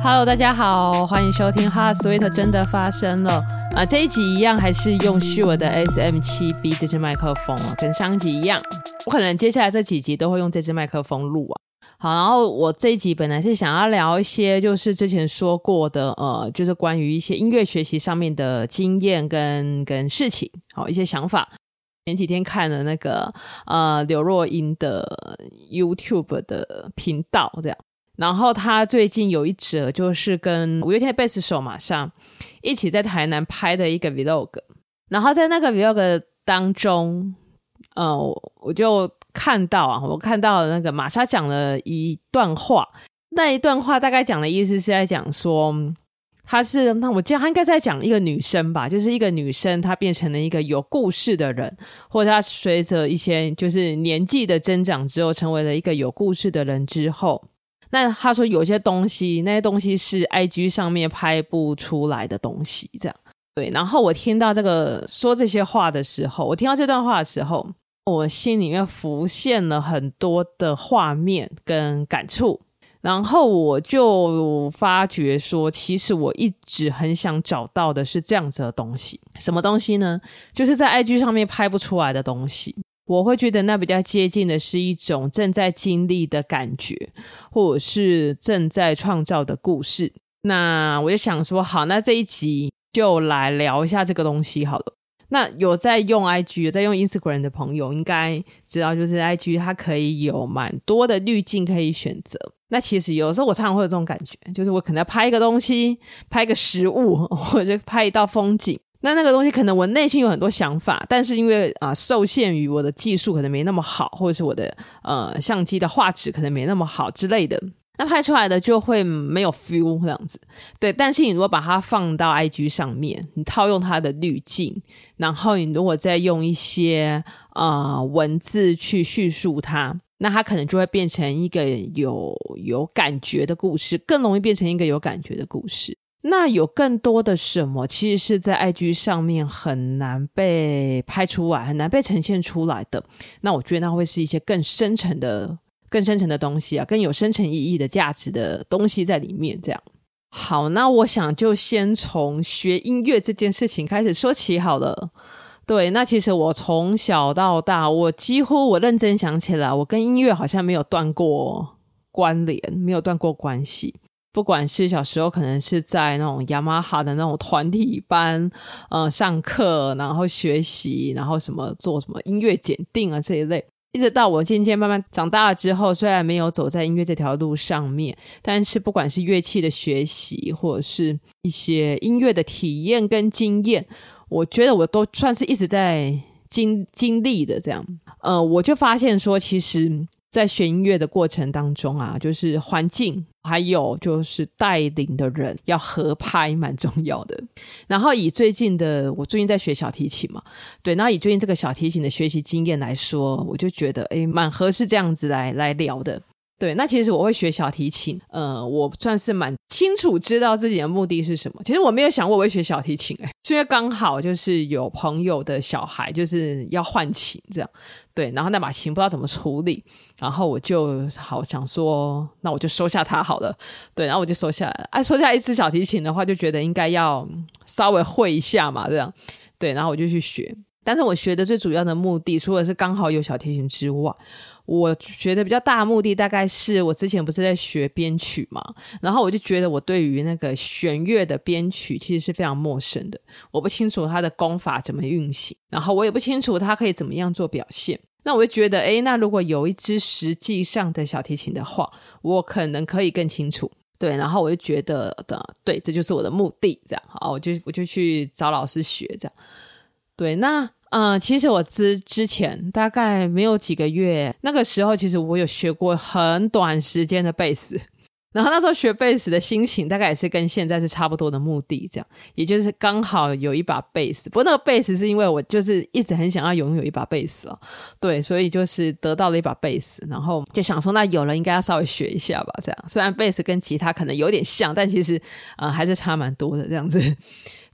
Hello，大家好，欢迎收听《Hot Sweet 真的发生了》啊！这一集一样还是用续我的 SM7B 这支麦克风啊，跟上一集一样。我可能接下来这几集都会用这支麦克风录啊。好，然后我这一集本来是想要聊一些，就是之前说过的，呃，就是关于一些音乐学习上面的经验跟跟事情，好，一些想法。前几天看了那个呃刘若英的 YouTube 的频道，这样，然后他最近有一则就是跟五月天的贝斯手马上一起在台南拍的一个 Vlog，然后在那个 Vlog 当中，呃，我就看到啊，我看到了那个玛莎讲了一段话，那一段话大概讲的意思是在讲说。他是那我记得他应该在讲一个女生吧，就是一个女生，她变成了一个有故事的人，或者她随着一些就是年纪的增长之后，成为了一个有故事的人之后，那他说有些东西，那些东西是 IG 上面拍不出来的东西，这样对。然后我听到这个说这些话的时候，我听到这段话的时候，我心里面浮现了很多的画面跟感触。然后我就发觉说，其实我一直很想找到的是这样子的东西。什么东西呢？就是在 IG 上面拍不出来的东西。我会觉得那比较接近的是一种正在经历的感觉，或者是正在创造的故事。那我就想说，好，那这一集就来聊一下这个东西好了。那有在用 IG、有在用 Instagram 的朋友，应该知道，就是 IG 它可以有蛮多的滤镜可以选择。那其实有时候我常常会有这种感觉，就是我可能要拍一个东西，拍一个食物，或者拍一道风景。那那个东西可能我内心有很多想法，但是因为啊、受限于我的技术可能没那么好，或者是我的呃相机的画质可能没那么好之类的。那拍出来的就会没有 feel 这样子，对。但是你如果把它放到 IG 上面，你套用它的滤镜，然后你如果再用一些呃文字去叙述它，那它可能就会变成一个有有感觉的故事，更容易变成一个有感觉的故事。那有更多的什么，其实是在 IG 上面很难被拍出来，很难被呈现出来的。那我觉得那会是一些更深层的。更深层的东西啊，更有深层意义的价值的东西在里面。这样好，那我想就先从学音乐这件事情开始说起好了。对，那其实我从小到大，我几乎我认真想起来，我跟音乐好像没有断过关联，没有断过关系。不管是小时候可能是在那种雅马哈的那种团体班，呃，上课，然后学习，然后什么做什么音乐检定啊这一类。一直到我渐渐慢慢长大了之后，虽然没有走在音乐这条路上面，但是不管是乐器的学习，或者是一些音乐的体验跟经验，我觉得我都算是一直在经经历的这样。呃，我就发现说，其实。在学音乐的过程当中啊，就是环境，还有就是带领的人要合拍，蛮重要的。然后以最近的，我最近在学小提琴嘛，对，那以最近这个小提琴的学习经验来说，我就觉得诶，蛮合适这样子来来聊的。对，那其实我会学小提琴，呃，我算是蛮清楚知道自己的目的是什么。其实我没有想过我会学小提琴，诶，是因为刚好就是有朋友的小孩就是要换琴这样，对，然后那把琴不知道怎么处理，然后我就好想说，那我就收下它好了，对，然后我就收下来了。哎、收下一支小提琴的话，就觉得应该要稍微会一下嘛，这样，对，然后我就去学。但是我学的最主要的目的，除了是刚好有小提琴之外，我觉得比较大的目的，大概是我之前不是在学编曲嘛，然后我就觉得我对于那个弦乐的编曲其实是非常陌生的，我不清楚它的功法怎么运行，然后我也不清楚它可以怎么样做表现。那我就觉得，诶，那如果有一支实际上的小提琴的话，我可能可以更清楚。对，然后我就觉得的，对，这就是我的目的，这样，好，我就我就去找老师学，这样。对，那。嗯，其实我之之前大概没有几个月，那个时候其实我有学过很短时间的贝斯，然后那时候学贝斯的心情大概也是跟现在是差不多的目的，这样，也就是刚好有一把贝斯。不过那个贝斯是因为我就是一直很想要拥有一把贝斯哦，对，所以就是得到了一把贝斯，然后就想说那有了应该要稍微学一下吧，这样。虽然贝斯跟吉他可能有点像，但其实呃还是差蛮多的这样子。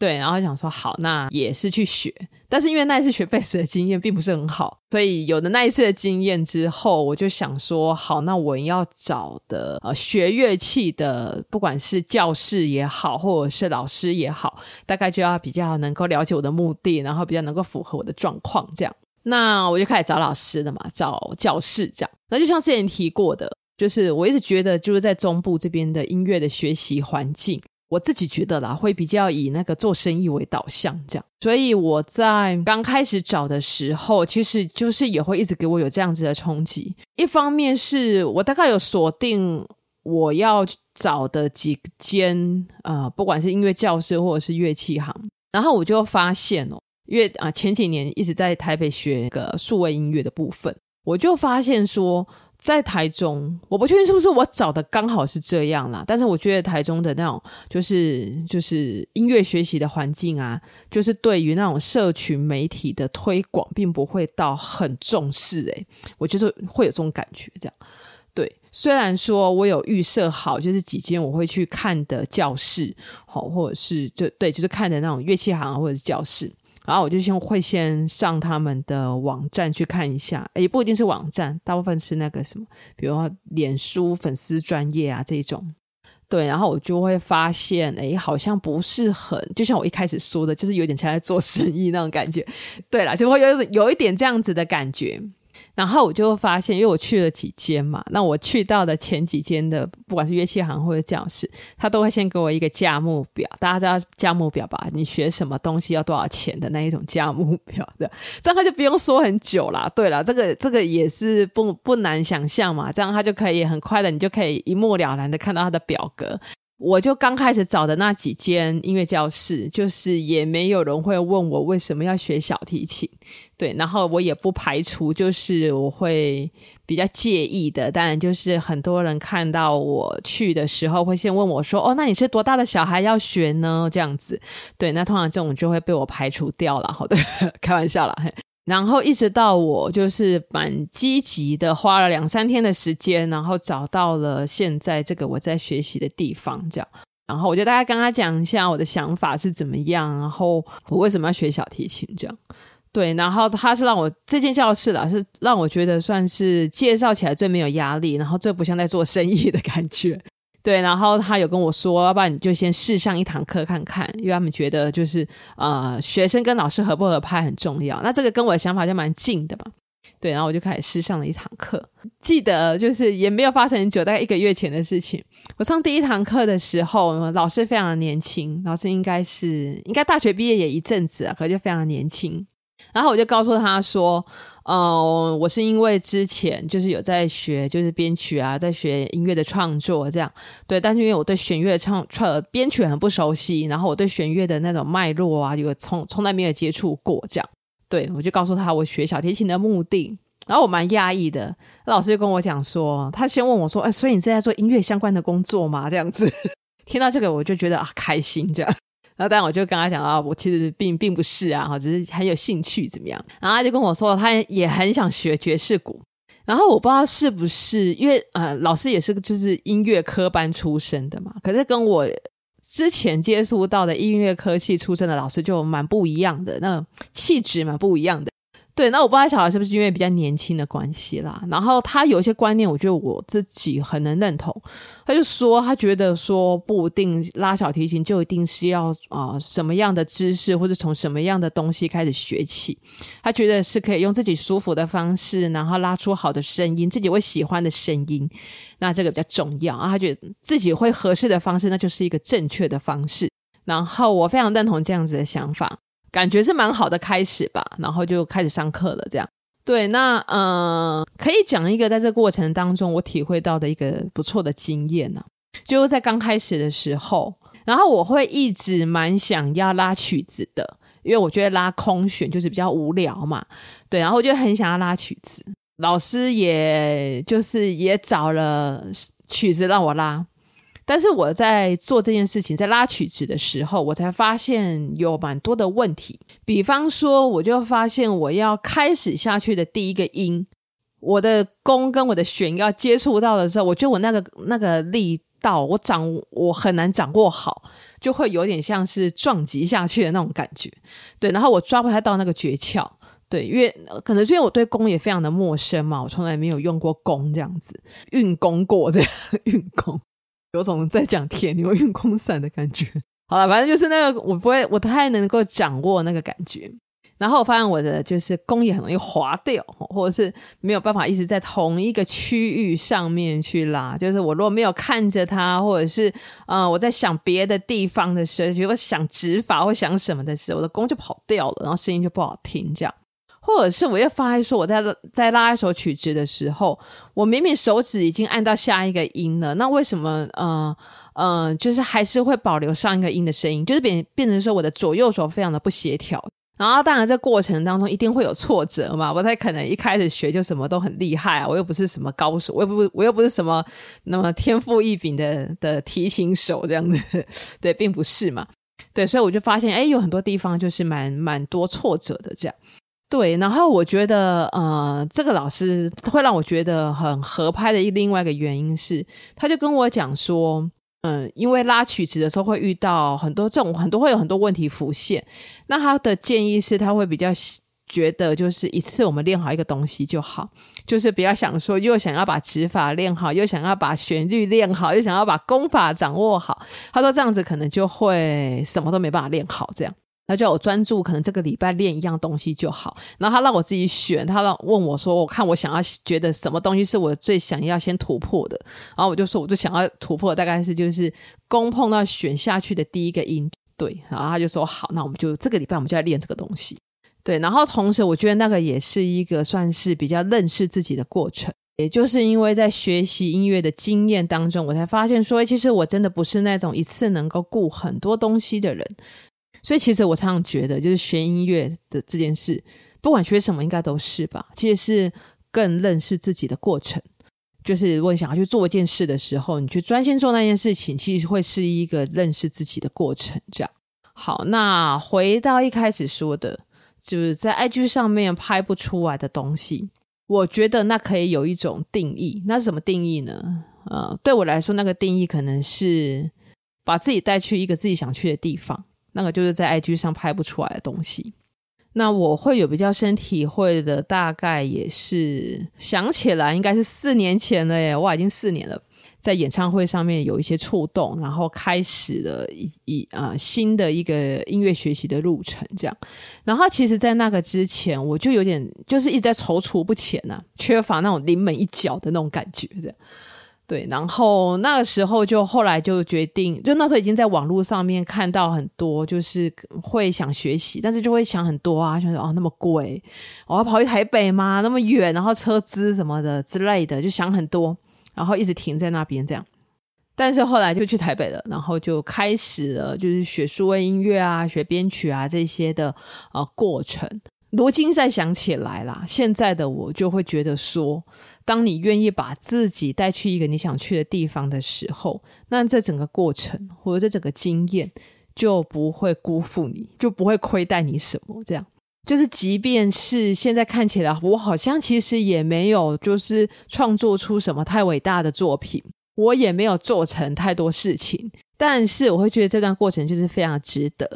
对，然后想说好，那也是去学。但是因为那一次学贝斯的经验并不是很好，所以有了那一次的经验之后，我就想说好，那我要找的呃学乐器的，不管是教室也好，或者是老师也好，大概就要比较能够了解我的目的，然后比较能够符合我的状况这样。那我就开始找老师了嘛，找教室这样。那就像之前提过的，就是我一直觉得就是在中部这边的音乐的学习环境。我自己觉得啦，会比较以那个做生意为导向这样，所以我在刚开始找的时候，其实就是也会一直给我有这样子的冲击。一方面是我大概有锁定我要找的几间呃，不管是音乐教室或者是乐器行，然后我就发现哦，因为啊前几年一直在台北学个数位音乐的部分，我就发现说。在台中，我不确定是不是我找的刚好是这样啦，但是我觉得台中的那种就是就是音乐学习的环境啊，就是对于那种社群媒体的推广，并不会到很重视。诶，我就是会有这种感觉，这样。对，虽然说我有预设好，就是几间我会去看的教室，好，或者是就对，就是看的那种乐器行，或者是教室。然后我就先会先上他们的网站去看一下，也不一定是网站，大部分是那个什么，比如说脸书粉丝专业啊这种。对，然后我就会发现，哎，好像不是很，就像我一开始说的，就是有点像在做生意那种感觉。对啦，就会有有一点这样子的感觉。然后我就发现，因为我去了几间嘛，那我去到的前几间的，不管是乐器行或者教室，他都会先给我一个价目表。大家知道价目表吧？你学什么东西要多少钱的那一种价目表的，这样他就不用说很久啦。对了，这个这个也是不不难想象嘛，这样他就可以很快的，你就可以一目了然的看到他的表格。我就刚开始找的那几间音乐教室，就是也没有人会问我为什么要学小提琴，对，然后我也不排除就是我会比较介意的，当然就是很多人看到我去的时候会先问我说：“哦，那你是多大的小孩要学呢？”这样子，对，那通常这种就会被我排除掉了，好的，开玩笑啦。然后一直到我就是蛮积极的，花了两三天的时间，然后找到了现在这个我在学习的地方，这样。然后我就大概跟他讲一下我的想法是怎么样，然后我为什么要学小提琴，这样。对，然后他是让我这间教室啦，是让我觉得算是介绍起来最没有压力，然后最不像在做生意的感觉。对，然后他有跟我说，要不然你就先试上一堂课看看，因为他们觉得就是呃，学生跟老师合不合拍很重要。那这个跟我的想法就蛮近的嘛。对，然后我就开始试上了一堂课，记得就是也没有发生很久，大概一个月前的事情。我上第一堂课的时候，老师非常的年轻，老师应该是应该大学毕业也一阵子啊，可就非常的年轻。然后我就告诉他说：“呃，我是因为之前就是有在学，就是编曲啊，在学音乐的创作这样。对，但是因为我对弦乐唱创编曲很不熟悉，然后我对弦乐的那种脉络啊，有从从来没有接触过这样。对，我就告诉他我学小提琴的目的。然后我蛮讶异的，老师就跟我讲说，他先问我说：‘哎，所以你是在做音乐相关的工作吗？’这样子，听到这个我就觉得啊，开心这样。”然后，当然我就跟他讲啊，我其实并并不是啊，只是很有兴趣怎么样？然后他就跟我说，他也很想学爵士鼓。然后我不知道是不是因为呃，老师也是就是音乐科班出身的嘛，可是跟我之前接触到的音乐科系出身的老师就蛮不一样的，那气质蛮不一样的。对，那我不知道小孩是不是因为比较年轻的关系啦。然后他有一些观念，我觉得我自己很能认同。他就说，他觉得说不一定拉小提琴就一定是要啊、什么样的知识，或者从什么样的东西开始学起。他觉得是可以用自己舒服的方式，然后拉出好的声音，自己会喜欢的声音。那这个比较重要啊。他觉得自己会合适的方式，那就是一个正确的方式。然后我非常认同这样子的想法。感觉是蛮好的开始吧，然后就开始上课了。这样，对，那嗯、呃，可以讲一个在这过程当中我体会到的一个不错的经验呢、就是在刚开始的时候，然后我会一直蛮想要拉曲子的，因为我觉得拉空弦就是比较无聊嘛，对，然后我就很想要拉曲子，老师也就是也找了曲子让我拉。但是我在做这件事情，在拉曲子的时候，我才发现有蛮多的问题。比方说，我就发现我要开始下去的第一个音，我的弓跟我的弦要接触到的时候，我觉得我那个那个力道，我掌我很难掌握好，就会有点像是撞击下去的那种感觉。对，然后我抓不太到那个诀窍。对，因为可能是因为我对弓也非常的陌生嘛，我从来没有用过弓这样子，运弓过这样运弓，有种在讲铁牛 运弓散的感觉。好了，反正就是那个我不会，我太能够掌握那个感觉。然后我发现我的就是弓也很容易滑掉，或者是没有办法一直在同一个区域上面去拉。就是我如果没有看着它，或者是嗯、呃、我在想别的地方的时候，比如想指法或想什么的时候，我的弓就跑掉了，然后声音就不好听。这样，或者是我又发现说我在在拉一首曲子的时候，我明明手指已经按到下一个音了，那为什么嗯嗯、呃、就是还是会保留上一个音的声音？就是变变成说我的左右手非常的不协调。然后，当然，这过程当中一定会有挫折嘛，不太可能一开始学就什么都很厉害啊。我又不是什么高手，我又不，我又不是什么那么天赋异禀的的提琴手这样子，对，并不是嘛。对，所以我就发现，哎，有很多地方就是蛮蛮多挫折的这样。对，然后我觉得，呃，这个老师会让我觉得很合拍的一另外一个原因是，他就跟我讲说。嗯，因为拉曲子的时候会遇到很多这种很多会有很多问题浮现，那他的建议是他会比较觉得就是一次我们练好一个东西就好，就是不要想说又想要把指法练好，又想要把旋律练好，又想要把功法掌握好，他说这样子可能就会什么都没办法练好这样。他叫我专注，可能这个礼拜练一样东西就好。然后他让我自己选，他让问我说：“我看我想要觉得什么东西是我最想要先突破的。”然后我就说：“我就想要突破，大概是就是弓碰到选下去的第一个音。”对，然后他就说：“好，那我们就这个礼拜我们就要练这个东西。”对，然后同时我觉得那个也是一个算是比较认识自己的过程。也就是因为在学习音乐的经验当中，我才发现说，其实我真的不是那种一次能够顾很多东西的人。所以，其实我常常觉得，就是学音乐的这件事，不管学什么，应该都是吧。其实是更认识自己的过程。就是如果你想要去做一件事的时候，你去专心做那件事情，其实会是一个认识自己的过程。这样。好，那回到一开始说的，就是在 IG 上面拍不出来的东西，我觉得那可以有一种定义。那是什么定义呢？呃，对我来说，那个定义可能是把自己带去一个自己想去的地方。那个就是在 IG 上拍不出来的东西。那我会有比较深体会的，大概也是想起来应该是四年前了耶，哇，已经四年了，在演唱会上面有一些触动，然后开始了一一啊、呃、新的一个音乐学习的路程，这样。然后其实，在那个之前，我就有点就是一直在踌躇不前呐、缺乏那种临门一脚的那种感觉的。对，然后那个时候就后来就决定，就那时候已经在网络上面看到很多，就是会想学习，但是就会想很多啊，想说哦那么贵，我要跑去台北吗？那么远，然后车资什么的之类的，就想很多，然后一直停在那边这样。但是后来就去台北了，然后就开始了就是学数位音乐啊，学编曲啊这些的呃过程。如今再想起来啦，现在的我就会觉得说，当你愿意把自己带去一个你想去的地方的时候，那这整个过程或者这整个经验就不会辜负你，就不会亏待你什么。这样就是，即便是现在看起来我好像其实也没有就是创作出什么太伟大的作品，我也没有做成太多事情，但是我会觉得这段过程就是非常值得。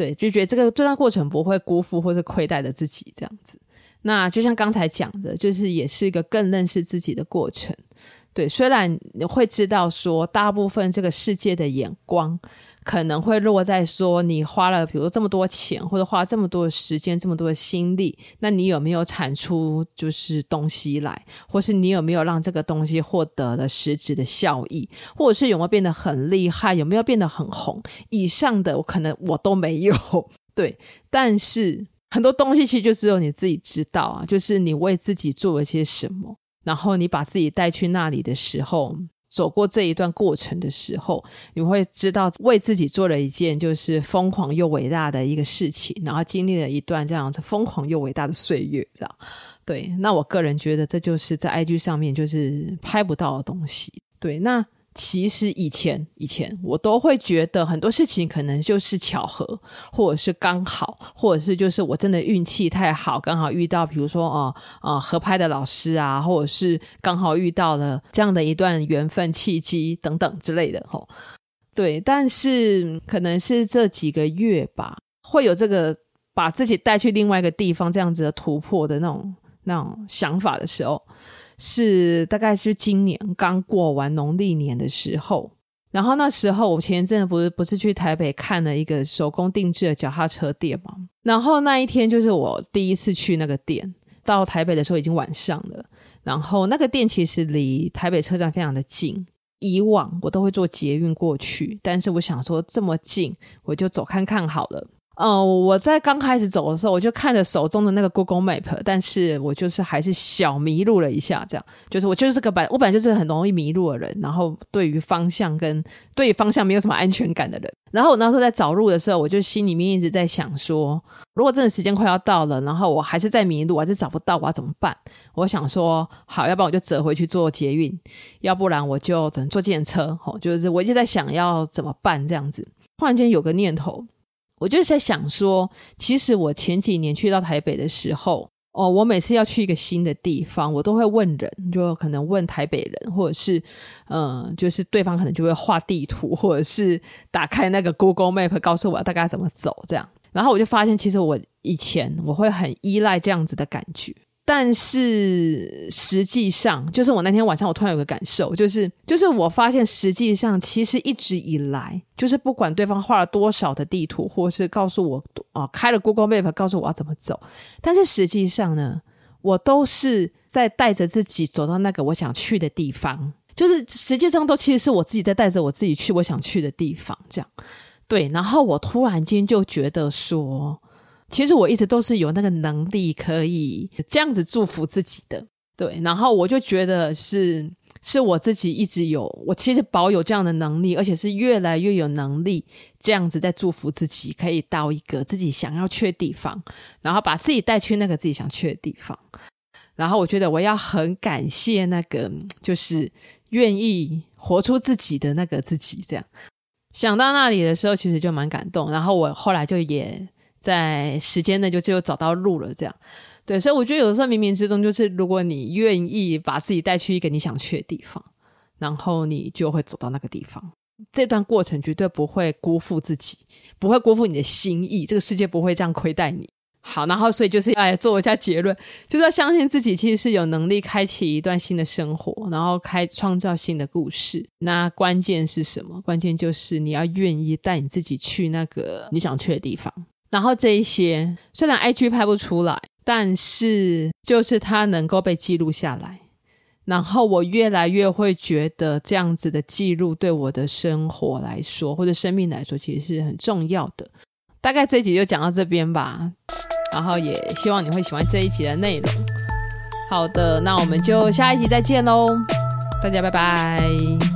对，就觉得这个这段过程不会辜负或者亏待的自己这样子。那就像刚才讲的，就是也是一个更认识自己的过程。对，虽然你会知道说，大部分这个世界的眼光。可能会落在说你花了，比如说这么多钱，或者花这么多时间、这么多的心力，那你有没有产出就是东西来，或是你有没有让这个东西获得了实质的效益，或者是有没有变得很厉害，有没有变得很红？以上的我可能我都没有，对。但是很多东西其实就只有你自己知道啊，就是你为自己做了些什么，然后你把自己带去那里的时候。走过这一段过程的时候，你会知道为自己做了一件就是疯狂又伟大的一个事情，然后经历了一段这样子疯狂又伟大的岁月，这样。对，那我个人觉得这就是在 IG 上面就是拍不到的东西。对，那其实以前以前我都会觉得很多事情可能就是巧合，或者是刚好，或者是就是我真的运气太好，刚好遇到，比如说呃呃合拍的老师啊，或者是刚好遇到了这样的一段缘分契机等等之类的吼。对，但是可能是这几个月吧，会有这个把自己带去另外一个地方这样子的突破的那种那种想法的时候。是大概是今年刚过完农历年的时候，然后那时候我前一阵子不是不是去台北看了一个手工定制的脚踏车店嘛，然后那一天就是我第一次去那个店，到台北的时候已经晚上了，然后那个店其实离台北车站非常的近，以往我都会坐捷运过去，但是我想说这么近，我就走看看好了。嗯、我在刚开始走的时候，我就看着手中的那个 Google Map，但是我就是还是小迷路了一下，这样，就是我就是个本，我本来就是很容易迷路的人，然后对于方向跟对于方向没有什么安全感的人，然后我那时候在找路的时候，我就心里面一直在想说，如果真的时间快要到了，然后我还是在迷路，我还是找不到，我要怎么办？我想说，好，要不然我就折回去坐捷运，要不然我就只能坐电车，吼，就是我一直在想要怎么办这样子，突然间有个念头。我就是在想说，其实我前几年去到台北的时候，哦，我每次要去一个新的地方，我都会问人，就可能问台北人，或者是，嗯、就是对方可能就会画地图，或者是打开那个 Google Map 告诉我大概怎么走这样。然后我就发现，其实我以前我会很依赖这样子的感觉。但是实际上，就是我那天晚上，我突然有个感受，就是就是我发现，实际上其实一直以来，就是不管对方画了多少的地图，或是告诉我啊、开了 Google Map 告诉我要怎么走，但是实际上呢，我都是在带着自己走到那个我想去的地方，就是实际上都其实是我自己在带着我自己去我想去的地方，这样对。然后我突然间就觉得说。其实我一直都是有那个能力可以这样子祝福自己的，对。然后我就觉得是是我自己一直有，我其实保有这样的能力，而且是越来越有能力这样子在祝福自己，可以到一个自己想要去的地方，然后把自己带去那个自己想去的地方。然后我觉得我要很感谢那个就是愿意活出自己的那个自己。这样想到那里的时候，其实就蛮感动。然后我后来就也。在时间内就就找到路了，这样，对，所以我觉得有的时候冥冥之中就是，如果你愿意把自己带去一个你想去的地方，然后你就会走到那个地方。这段过程绝对不会辜负自己，不会辜负你的心意，这个世界不会这样亏待你。好，然后所以就是要来做一下结论，就是要相信自己其实是有能力开启一段新的生活，然后开创造新的故事。那关键是什么？关键就是你要愿意带你自己去那个你想去的地方。然后这一些虽然 IG 拍不出来，但是就是它能够被记录下来。然后我越来越会觉得这样子的记录对我的生活来说，或者生命来说，其实是很重要的。大概这一集就讲到这边吧。然后也希望你会喜欢这一集的内容。好的，那我们就下一集再见喽，大家拜拜。